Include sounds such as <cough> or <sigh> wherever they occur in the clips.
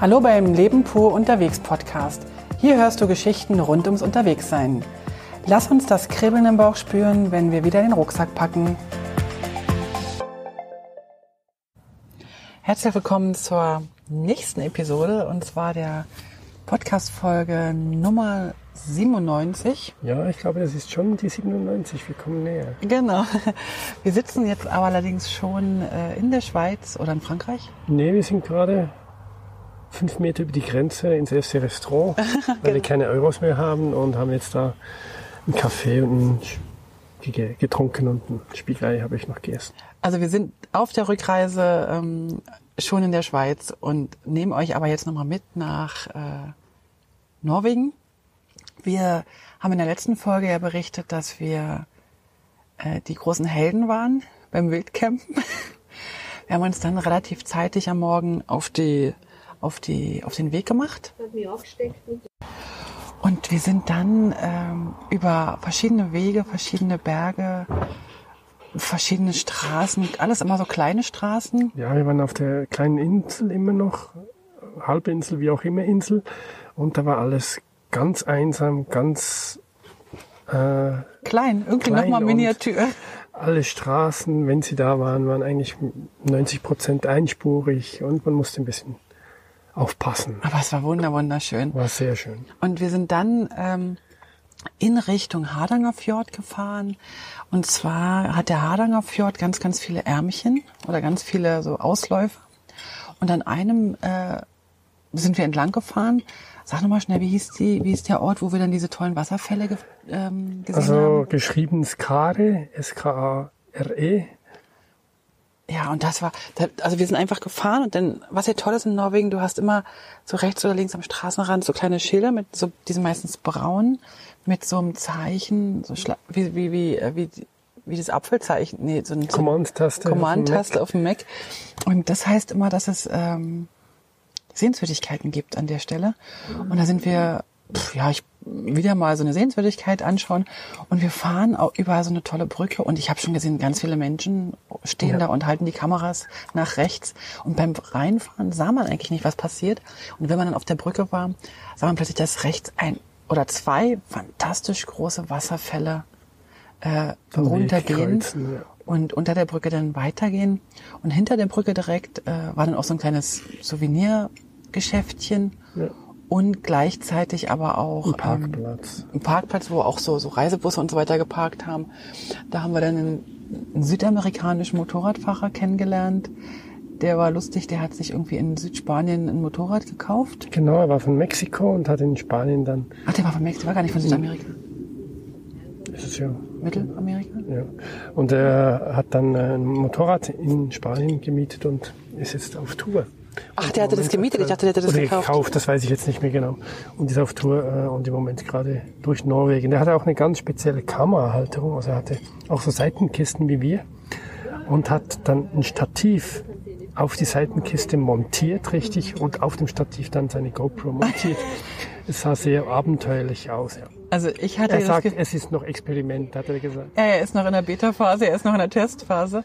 Hallo beim Leben pur unterwegs Podcast. Hier hörst du Geschichten rund ums Unterwegssein. Lass uns das Kribbeln im Bauch spüren, wenn wir wieder den Rucksack packen. Herzlich willkommen zur nächsten Episode und zwar der Podcast-Folge Nummer 97. Ja, ich glaube, das ist schon die 97. Wir kommen näher. Genau. Wir sitzen jetzt aber allerdings schon äh, in der Schweiz oder in Frankreich. Nee, wir sind gerade fünf Meter über die Grenze ins erste Restaurant, <laughs> weil wir keine Euros mehr haben und haben jetzt da einen Kaffee und einen getrunken und ein Spiegelei habe ich noch gegessen. Also wir sind auf der Rückreise ähm, schon in der Schweiz und nehmen euch aber jetzt nochmal mit nach äh, Norwegen. Wir haben in der letzten Folge ja berichtet, dass wir äh, die großen Helden waren beim Wildcampen. <laughs> Wir haben uns dann relativ zeitig am Morgen auf die auf die auf den Weg gemacht. Und wir sind dann ähm, über verschiedene Wege, verschiedene Berge, verschiedene Straßen, alles immer so kleine Straßen. Ja, wir waren auf der kleinen Insel immer noch, Halbinsel, wie auch immer Insel. Und da war alles ganz einsam, ganz äh, Klein, irgendwie nochmal Miniatur. alle Straßen, wenn sie da waren, waren eigentlich 90 Prozent einspurig und man musste ein bisschen aufpassen. Aber es war wunder, wunderschön. War sehr schön. Und wir sind dann ähm, in Richtung Hardanger Fjord gefahren. Und zwar hat der Hardanger Fjord ganz, ganz viele Ärmchen oder ganz viele so Ausläufer. Und an einem äh, sind wir entlang gefahren. Sag nochmal schnell, wie hieß, die, wie hieß der Ort, wo wir dann diese tollen Wasserfälle ge ähm, gesehen Also haben? geschrieben Skare, S-K-A-R-E. Ja, und das war, also wir sind einfach gefahren und dann, was ja toll ist in Norwegen, du hast immer so rechts oder links am Straßenrand so kleine Schilder mit so, die sind meistens braun, mit so einem Zeichen, so schla wie, wie, wie, äh, wie, wie das Apfelzeichen, nee, so ein Command-Taste Command-Taste auf dem Mac. Und das heißt immer, dass es ähm, Sehenswürdigkeiten gibt an der Stelle. Und da sind wir, pf, ja, ich wieder mal so eine Sehenswürdigkeit anschauen und wir fahren auch über so eine tolle Brücke und ich habe schon gesehen, ganz viele Menschen stehen Ja. da und halten die Kameras nach rechts und beim Reinfahren sah man eigentlich nicht, was passiert und wenn man dann auf der Brücke war, sah man plötzlich, dass rechts ein oder zwei fantastisch große Wasserfälle äh, Weg runtergehen und unter der Brücke dann weitergehen. Und hinter der Brücke direkt äh, war dann auch so ein kleines Souvenirgeschäftchen Ja. Und gleichzeitig aber auch Ein Parkplatz. Ähm, ein Parkplatz, wo auch so, so Reisebusse und so weiter geparkt haben. Da haben wir dann einen, einen südamerikanischen Motorradfahrer kennengelernt. Der war lustig, der hat sich irgendwie in Südspanien ein Motorrad gekauft. Genau, er war von Mexiko und hat in Spanien dann, Ach, der war von Mexiko, der war gar nicht von Südamerika. ist es ja, Mittelamerika? ja. Und er hat dann ein Motorrad in Spanien gemietet und ist jetzt auf Tour. Ach, der hatte das gemietet, ich dachte, der hätte das Oder gekauft. das weiß ich jetzt nicht mehr genau. Und ist auf Tour äh, und im Moment gerade durch Norwegen. Der hatte auch eine ganz spezielle Kamerahalterung, also er hatte auch so Seitenkisten wie wir und hat dann ein Stativ auf die Seitenkiste montiert, richtig, und auf dem Stativ dann seine GoPro montiert. <laughs> es sah sehr abenteuerlich aus, ja. Also ich hatte Er sagt, es ist noch Experiment, hat er gesagt. Er ist noch in der Beta-Phase, er ist noch in der Testphase.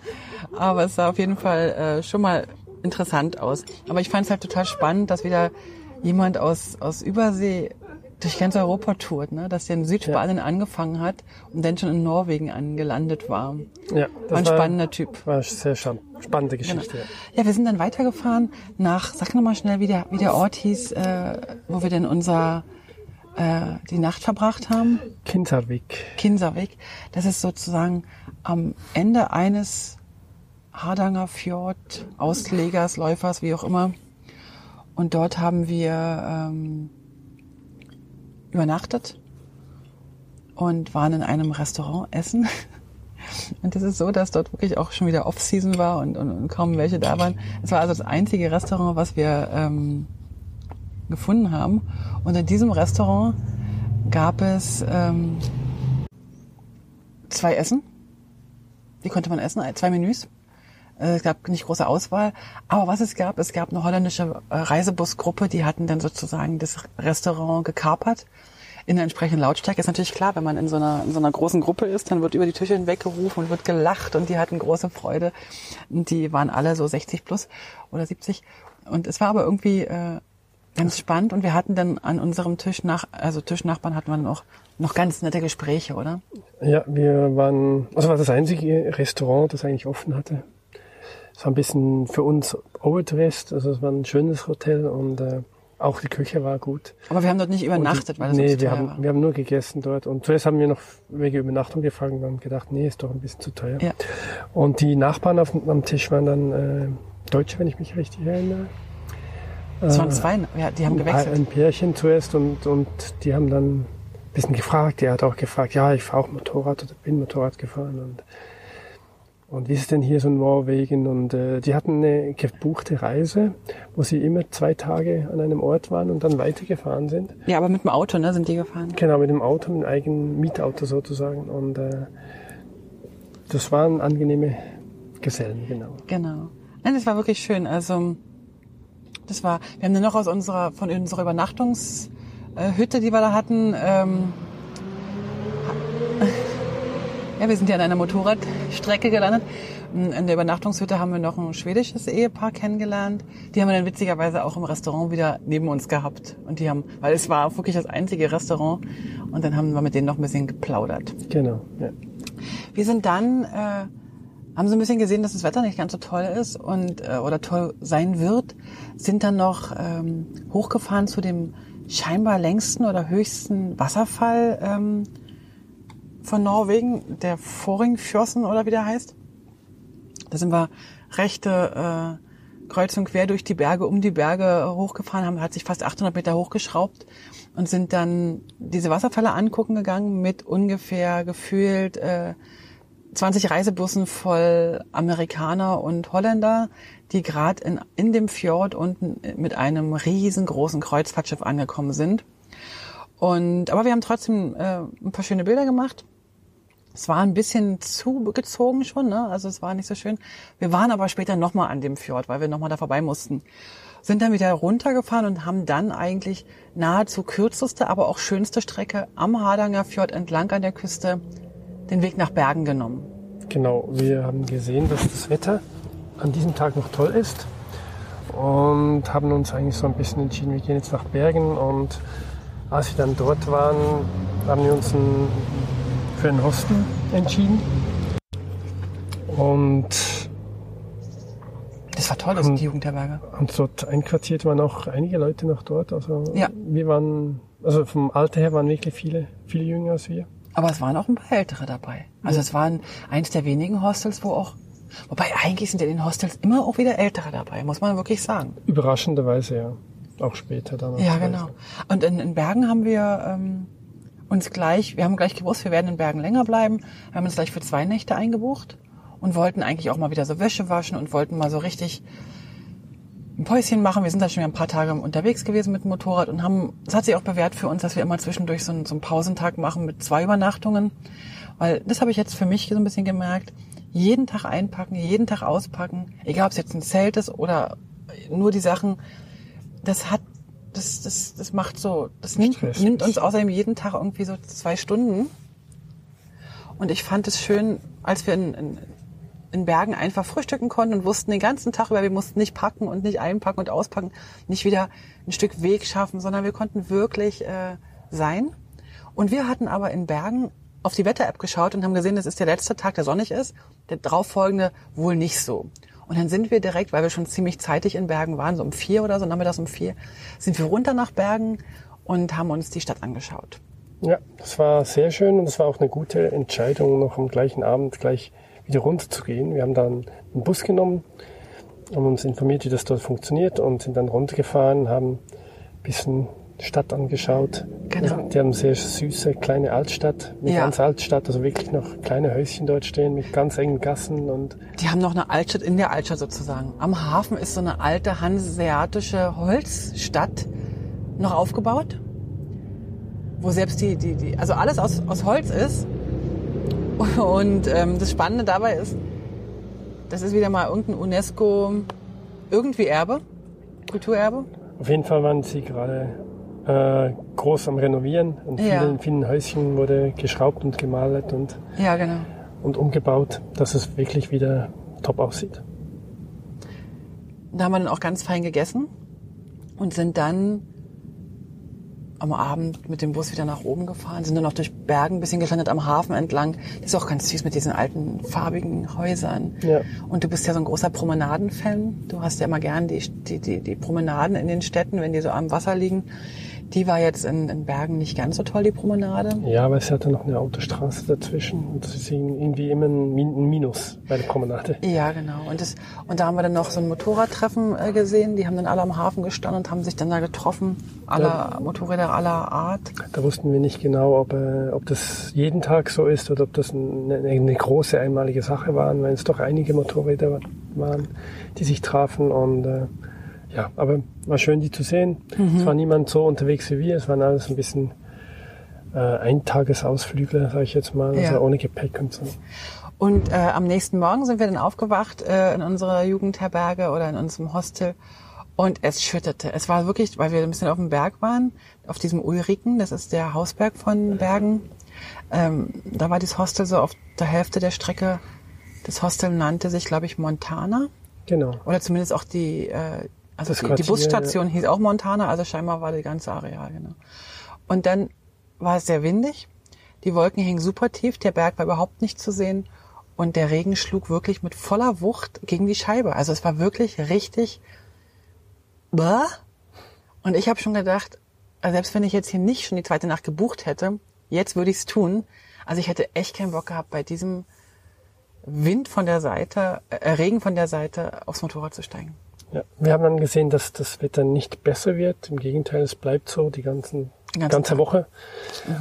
Aber es sah auf jeden Fall äh, schon mal interessant aus. Aber ich fand es halt total spannend, dass wieder jemand aus, aus Übersee durch ganz Europa tourt, ne? dass der in Südspanien angefangen hat und dann schon in Norwegen angelandet war. Ja, War ein spannender Typ. War eine sehr span- spannende Geschichte. Ja. Ja, wir sind dann weitergefahren nach, sag nochmal schnell, wie der, wie der Ort hieß, äh, wo wir denn unser, äh, die Nacht verbracht haben. Kinsarvik. Kinsarvik. Das ist sozusagen am Ende eines Hardanger Fjord Auslegers, Läufers, wie auch immer. Und dort haben wir ähm, übernachtet und waren in einem Restaurant essen. <laughs> Und es ist so, dass dort wirklich auch schon wieder Off-Season war und, und, und kaum welche da waren. Es war also das einzige Restaurant, was wir ähm, gefunden haben. Und in diesem Restaurant gab es ähm, zwei Essen. Die konnte man essen, zwei Menüs. Äh, Es gab nicht große Auswahl. Aber was es gab, es gab eine holländische äh, Reisebusgruppe, die hatten dann sozusagen das Restaurant gekapert in der entsprechenden Lautstärke. Ist natürlich klar, wenn man in so einer, in so einer großen Gruppe ist, dann wird über die Tische hinweggerufen und wird gelacht und die hatten große Freude. Und die waren alle so 60 plus oder 70. Und es war aber irgendwie äh, Ganz spannend. Und wir hatten dann an unserem Tisch nach, also Tischnachbarn hatten wir dann auch noch ganz nette Gespräche, oder? Ja, wir waren, also war das einzige Restaurant, das eigentlich offen hatte. Es war ein bisschen für uns Overdressed, also es war ein schönes Hotel und äh, auch die Küche war gut. Aber wir haben dort nicht übernachtet, die, weil das Nee, wir teuer haben, war. wir haben nur gegessen dort. Und zuerst haben wir noch wegen Übernachtung gefragt und haben gedacht, nee, ist doch ein bisschen zu teuer. Ja. Und die Nachbarn auf, am Tisch waren dann äh, Deutsche, wenn ich mich richtig erinnere. Es waren Äh, zwei, ja, die haben gewechselt. ein Pärchen zuerst und, und die haben dann ein bisschen gefragt. Er hat auch gefragt, ja, ich fahre auch Motorrad oder bin Motorrad gefahren und, und wie ist es denn hier so in Norwegen? Und äh, die hatten eine gebuchte Reise, wo sie immer zwei Tage an einem Ort waren und dann weitergefahren sind. Ja, aber mit dem Auto, ne, sind die gefahren. Genau, mit dem Auto, mit dem eigenen Mietauto sozusagen. Und äh, das waren angenehme Gesellen, genau. Genau. Nein, das war wirklich schön. Also, das war, wir haben dann noch aus unserer, von unserer Übernachtungshütte, die wir da hatten, ähm, ja, wir sind ja an einer Motorradstrecke gelandet. In der Übernachtungshütte haben wir noch ein schwedisches Ehepaar kennengelernt. Die haben wir dann witzigerweise auch im Restaurant wieder neben uns gehabt. Und die haben, weil es war wirklich das einzige Restaurant. Und dann haben wir mit denen noch ein bisschen geplaudert. Genau, ja. Wir sind dann, äh, haben so ein bisschen gesehen, dass das Wetter nicht ganz so toll ist und äh, oder toll sein wird, sind dann noch ähm, hochgefahren zu dem scheinbar längsten oder höchsten Wasserfall ähm, von Norwegen, der Foringfjorden oder wie der heißt. Da sind wir rechte äh, kreuz und quer durch die Berge, um die Berge hochgefahren, haben hat sich fast 800 Meter hochgeschraubt und sind dann diese Wasserfälle angucken gegangen mit ungefähr gefühlt äh, 20 Reisebussen voll Amerikaner und Holländer, die gerade in, in dem Fjord unten mit einem riesengroßen Kreuzfahrtschiff angekommen sind. Und aber wir haben trotzdem äh, ein paar schöne Bilder gemacht. Es war ein bisschen zugezogen schon, ne? also es war nicht so schön. Wir waren aber später nochmal an dem Fjord, weil wir nochmal da vorbei mussten. Sind dann wieder runtergefahren und haben dann eigentlich nahezu kürzeste, aber auch schönste Strecke am Hardanger Fjord entlang an der Küste den Weg nach Bergen genommen. Genau, wir haben gesehen, dass das Wetter an diesem Tag noch toll ist und haben uns eigentlich so ein bisschen entschieden, wir gehen jetzt nach Bergen und als wir dann dort waren, haben wir uns ein, für ein Hostel entschieden und Das war toll, das sind die Jugendherberge. uns dort einquartiert waren auch einige Leute noch dort. Also Ja. wir waren, also vom Alter her waren wirklich viele, viele jünger als wir. Aber es waren auch ein paar Ältere dabei. Also es waren eins der wenigen Hostels, wo auch, wobei eigentlich sind ja in den Hostels immer auch wieder Ältere dabei, muss man wirklich sagen. Überraschenderweise, ja. Auch später dann. Ja, genau. Und in, in Bergen haben wir ähm, uns gleich, wir haben gleich gewusst, wir werden in Bergen länger bleiben. Wir haben uns gleich für zwei Nächte eingebucht und wollten eigentlich auch mal wieder so Wäsche waschen und wollten mal so richtig ein Päuschen machen. Wir sind dann schon wieder ein paar Tage unterwegs gewesen mit dem Motorrad und haben, es hat sich auch bewährt für uns, dass wir immer zwischendurch so einen, so einen Pausentag machen mit zwei Übernachtungen. Weil das habe ich jetzt für mich so ein bisschen gemerkt. Jeden Tag einpacken, jeden Tag auspacken, egal ob es jetzt ein Zelt ist oder nur die Sachen, das hat, das, das, das macht so, das nimmt, nimmt uns außerdem jeden Tag irgendwie so zwei Stunden. Und ich fand es schön, als wir in, in, in Bergen einfach frühstücken konnten und wussten den ganzen Tag über, wir mussten nicht packen und nicht einpacken und auspacken, nicht wieder ein Stück Weg schaffen, sondern wir konnten wirklich äh, sein. Und wir hatten aber in Bergen auf die Wetter-App geschaut und haben gesehen, das ist der letzte Tag, der sonnig ist, der darauffolgende wohl nicht so. Und dann sind wir direkt, weil wir schon ziemlich zeitig in Bergen waren, so um vier oder so, nachmittags um vier, sind wir runter nach Bergen und haben uns die Stadt angeschaut. Ja, das war sehr schön und es war auch eine gute Entscheidung, noch am gleichen Abend gleich wieder runter zu gehen. Wir haben dann einen Bus genommen, haben uns informiert, wie das dort funktioniert und sind dann runtergefahren, haben ein bisschen Stadt angeschaut. Genau. Die haben eine sehr süße kleine Altstadt, eine Ja. ganz Altstadt, also wirklich noch kleine Häuschen dort stehen mit ganz engen Gassen und Die haben noch eine Altstadt in der Altstadt sozusagen. Am Hafen ist so eine alte hanseatische Holzstadt noch aufgebaut, wo selbst die, die, die also alles aus, aus Holz ist. Und ähm, das Spannende dabei ist, das ist wieder mal irgendein UNESCO irgendwie Erbe, Kulturerbe. auf jeden Fall waren sie gerade äh, groß am Renovieren und Ja. vielen, vielen Häuschen wurde geschraubt und gemalt und Ja, genau. und umgebaut, dass es wirklich wieder top aussieht. Da haben wir dann auch ganz fein gegessen. und sind dann am Abend mit dem Bus wieder nach oben gefahren, sind dann noch durch Bergen ein bisschen geschlendert am Hafen entlang. Das ist auch ganz süß mit diesen alten farbigen Häusern. Ja. Und du bist ja so ein großer Promenaden-Fan. Du hast ja immer gern die, die, die, die Promenaden in den Städten, wenn die so am Wasser liegen. Die war jetzt in, in Bergen nicht ganz so toll, die Promenade. Ja, aber es hatte noch eine Autostraße dazwischen und das ist irgendwie immer ein Min- ein Minus bei der Promenade. Ja, genau. Und, das, und da haben wir dann noch so ein Motorradtreffen äh, gesehen. Die haben dann alle am Hafen gestanden und haben sich dann da getroffen. Aller Motorräder aller Art. Da wussten wir nicht genau, ob, äh, ob das jeden Tag so ist oder ob das eine, eine große einmalige Sache waren, weil es doch einige Motorräder waren, die sich trafen und äh, ja, aber war schön, die zu sehen. Es war niemand so unterwegs wie wir, es waren alles ein bisschen äh, Eintagesausflügler, sage ich jetzt mal, Ja. also ohne Gepäck und so. Und äh, am nächsten Morgen sind wir dann aufgewacht äh, in unserer Jugendherberge oder in unserem Hostel und es schüttete. Es war wirklich, weil wir ein bisschen auf dem Berg waren, auf diesem Ulriken, das ist der Hausberg von Bergen. Ähm, da war das Hostel so auf der Hälfte der Strecke. Das Hostel nannte sich, glaube ich, Montana. Genau. Oder zumindest auch die, äh, also die, die Busstation hieß auch Montana, also scheinbar war die ganze Areal, genau. Und dann war es sehr windig, die Wolken hingen super tief, der Berg war überhaupt nicht zu sehen und der Regen schlug wirklich mit voller Wucht gegen die Scheibe. Also es war wirklich richtig Bäh. Und ich habe schon gedacht, also selbst wenn ich jetzt hier nicht schon die zweite Nacht gebucht hätte, jetzt würde ich es tun. Also ich hätte echt keinen Bock gehabt, bei diesem Wind von der Seite, äh, Regen von der Seite aufs Motorrad zu steigen. Ja. Wir haben dann gesehen, dass das Wetter nicht besser wird. Im Gegenteil, es bleibt so die ganzen, ganze Tag. Woche.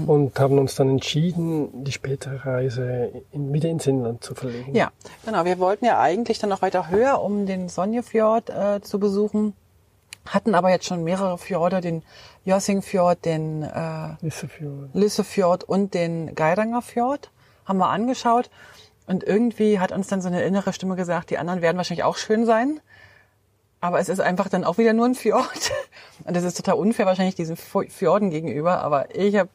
Und haben uns dann entschieden, die spätere Reise in, wieder ins Inland zu verlegen. Ja, genau. Wir wollten ja eigentlich dann noch weiter höher, um den Sonjefjord äh, zu besuchen. Hatten aber jetzt schon mehrere Fjorde, den Jossingfjord, den äh, Lissefjord. Lissefjord und den Geidanger Fjord. Haben wir angeschaut. Und irgendwie hat uns dann so eine innere Stimme gesagt, die anderen werden wahrscheinlich auch schön sein. Aber es ist einfach dann auch wieder nur ein Fjord. <laughs> Und das ist total unfair wahrscheinlich diesen Fjorden gegenüber. Aber ich habe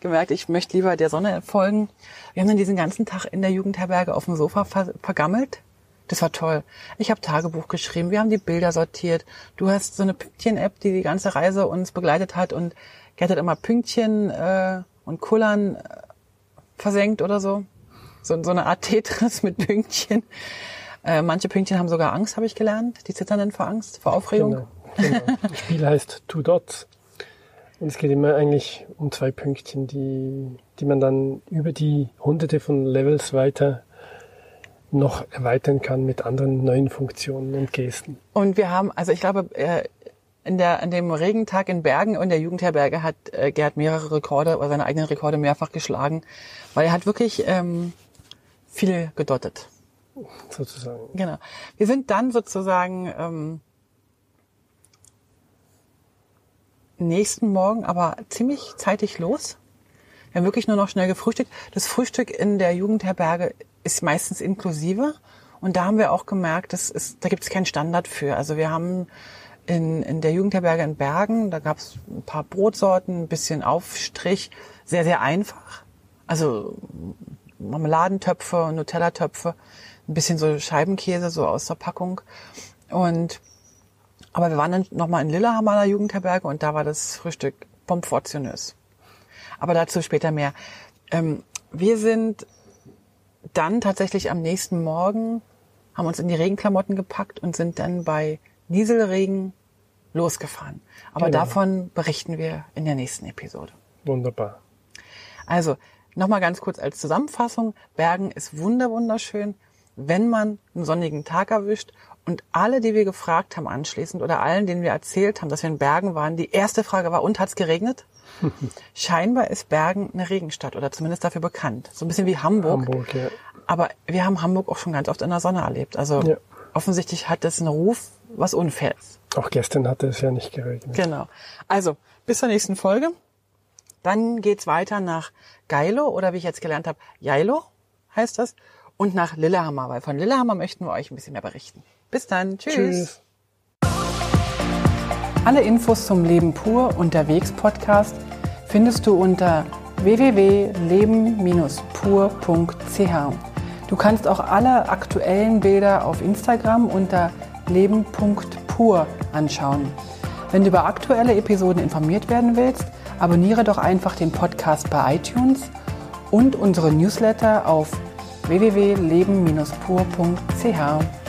gemerkt, ich möchte lieber der Sonne folgen. Wir haben dann diesen ganzen Tag in der Jugendherberge auf dem Sofa ver vergammelt. Das war toll. Ich habe Tagebuch geschrieben, wir haben die Bilder sortiert. Du hast so eine Pünktchen-App, die die ganze Reise uns begleitet hat und Gerd hat immer Pünktchen äh, und Kullern äh, versenkt oder so. so. So eine Art Tetris <laughs> mit Pünktchen. Äh, manche Pünktchen haben sogar Angst, habe ich gelernt. Die zittern dann vor Angst, vor Aufregung. Genau, genau. Das Spiel heißt Two Dots. Und es geht immer eigentlich um zwei Pünktchen, die, die man dann über die hunderte von Levels weiter noch erweitern kann mit anderen neuen Funktionen und Gesten. Und wir haben, also ich glaube, äh, in der, an dem Regentag in Bergen und der Jugendherberge hat äh, Gerd mehrere Rekorde oder seine eigenen Rekorde mehrfach geschlagen, weil er hat wirklich ähm, viel gedottet. Sozusagen. Genau. Wir sind dann sozusagen ähm, nächsten Morgen aber ziemlich zeitig los. Wir haben wirklich nur noch schnell gefrühstückt. Das Frühstück in der Jugendherberge ist meistens inklusive. Und da haben wir auch gemerkt, das ist, da gibt es keinen Standard für. Also wir haben in, in der Jugendherberge in Bergen, da gab es ein paar Brotsorten, ein bisschen Aufstrich, sehr, sehr einfach. Also Marmeladentöpfe, Nutella-Töpfe, ein bisschen so Scheibenkäse so aus der Packung. Und aber wir waren dann nochmal in Lillehammer in der Jugendherberge und da war das Frühstück pomportionös. Aber dazu später mehr. Ähm, wir sind dann tatsächlich am nächsten Morgen, haben uns in die Regenklamotten gepackt und sind dann bei Nieselregen losgefahren. Aber Genau. davon berichten wir in der nächsten Episode. Wunderbar. Also nochmal ganz kurz als Zusammenfassung. Bergen ist wunder wunderschön, wenn man einen sonnigen Tag erwischt. Und alle, die wir gefragt haben anschließend oder allen, denen wir erzählt haben, dass wir in Bergen waren, die erste Frage war, und hat's geregnet? <laughs> Scheinbar ist Bergen eine Regenstadt oder zumindest dafür bekannt. So ein bisschen wie Hamburg. Hamburg, ja. Aber wir haben Hamburg auch schon ganz oft in der Sonne erlebt. Also Ja. offensichtlich hat es einen Ruf, was unfair ist. Auch gestern hatte es ja nicht geregnet. Genau. Also, bis zur nächsten Folge. Dann geht's weiter nach Geilo oder wie ich jetzt gelernt habe, Jailo heißt das. Und nach Lillehammer, weil von Lillehammer möchten wir euch ein bisschen mehr berichten. Bis dann. Tschüss. Tschüss. Alle Infos zum Leben pur unterwegs Podcast findest du unter www.leben-pur.ch. Du kannst auch alle aktuellen Bilder auf Instagram unter leben.pur anschauen. Wenn du über aktuelle Episoden informiert werden willst, abonniere doch einfach den Podcast bei iTunes und unsere Newsletter auf www.leben-pur.ch.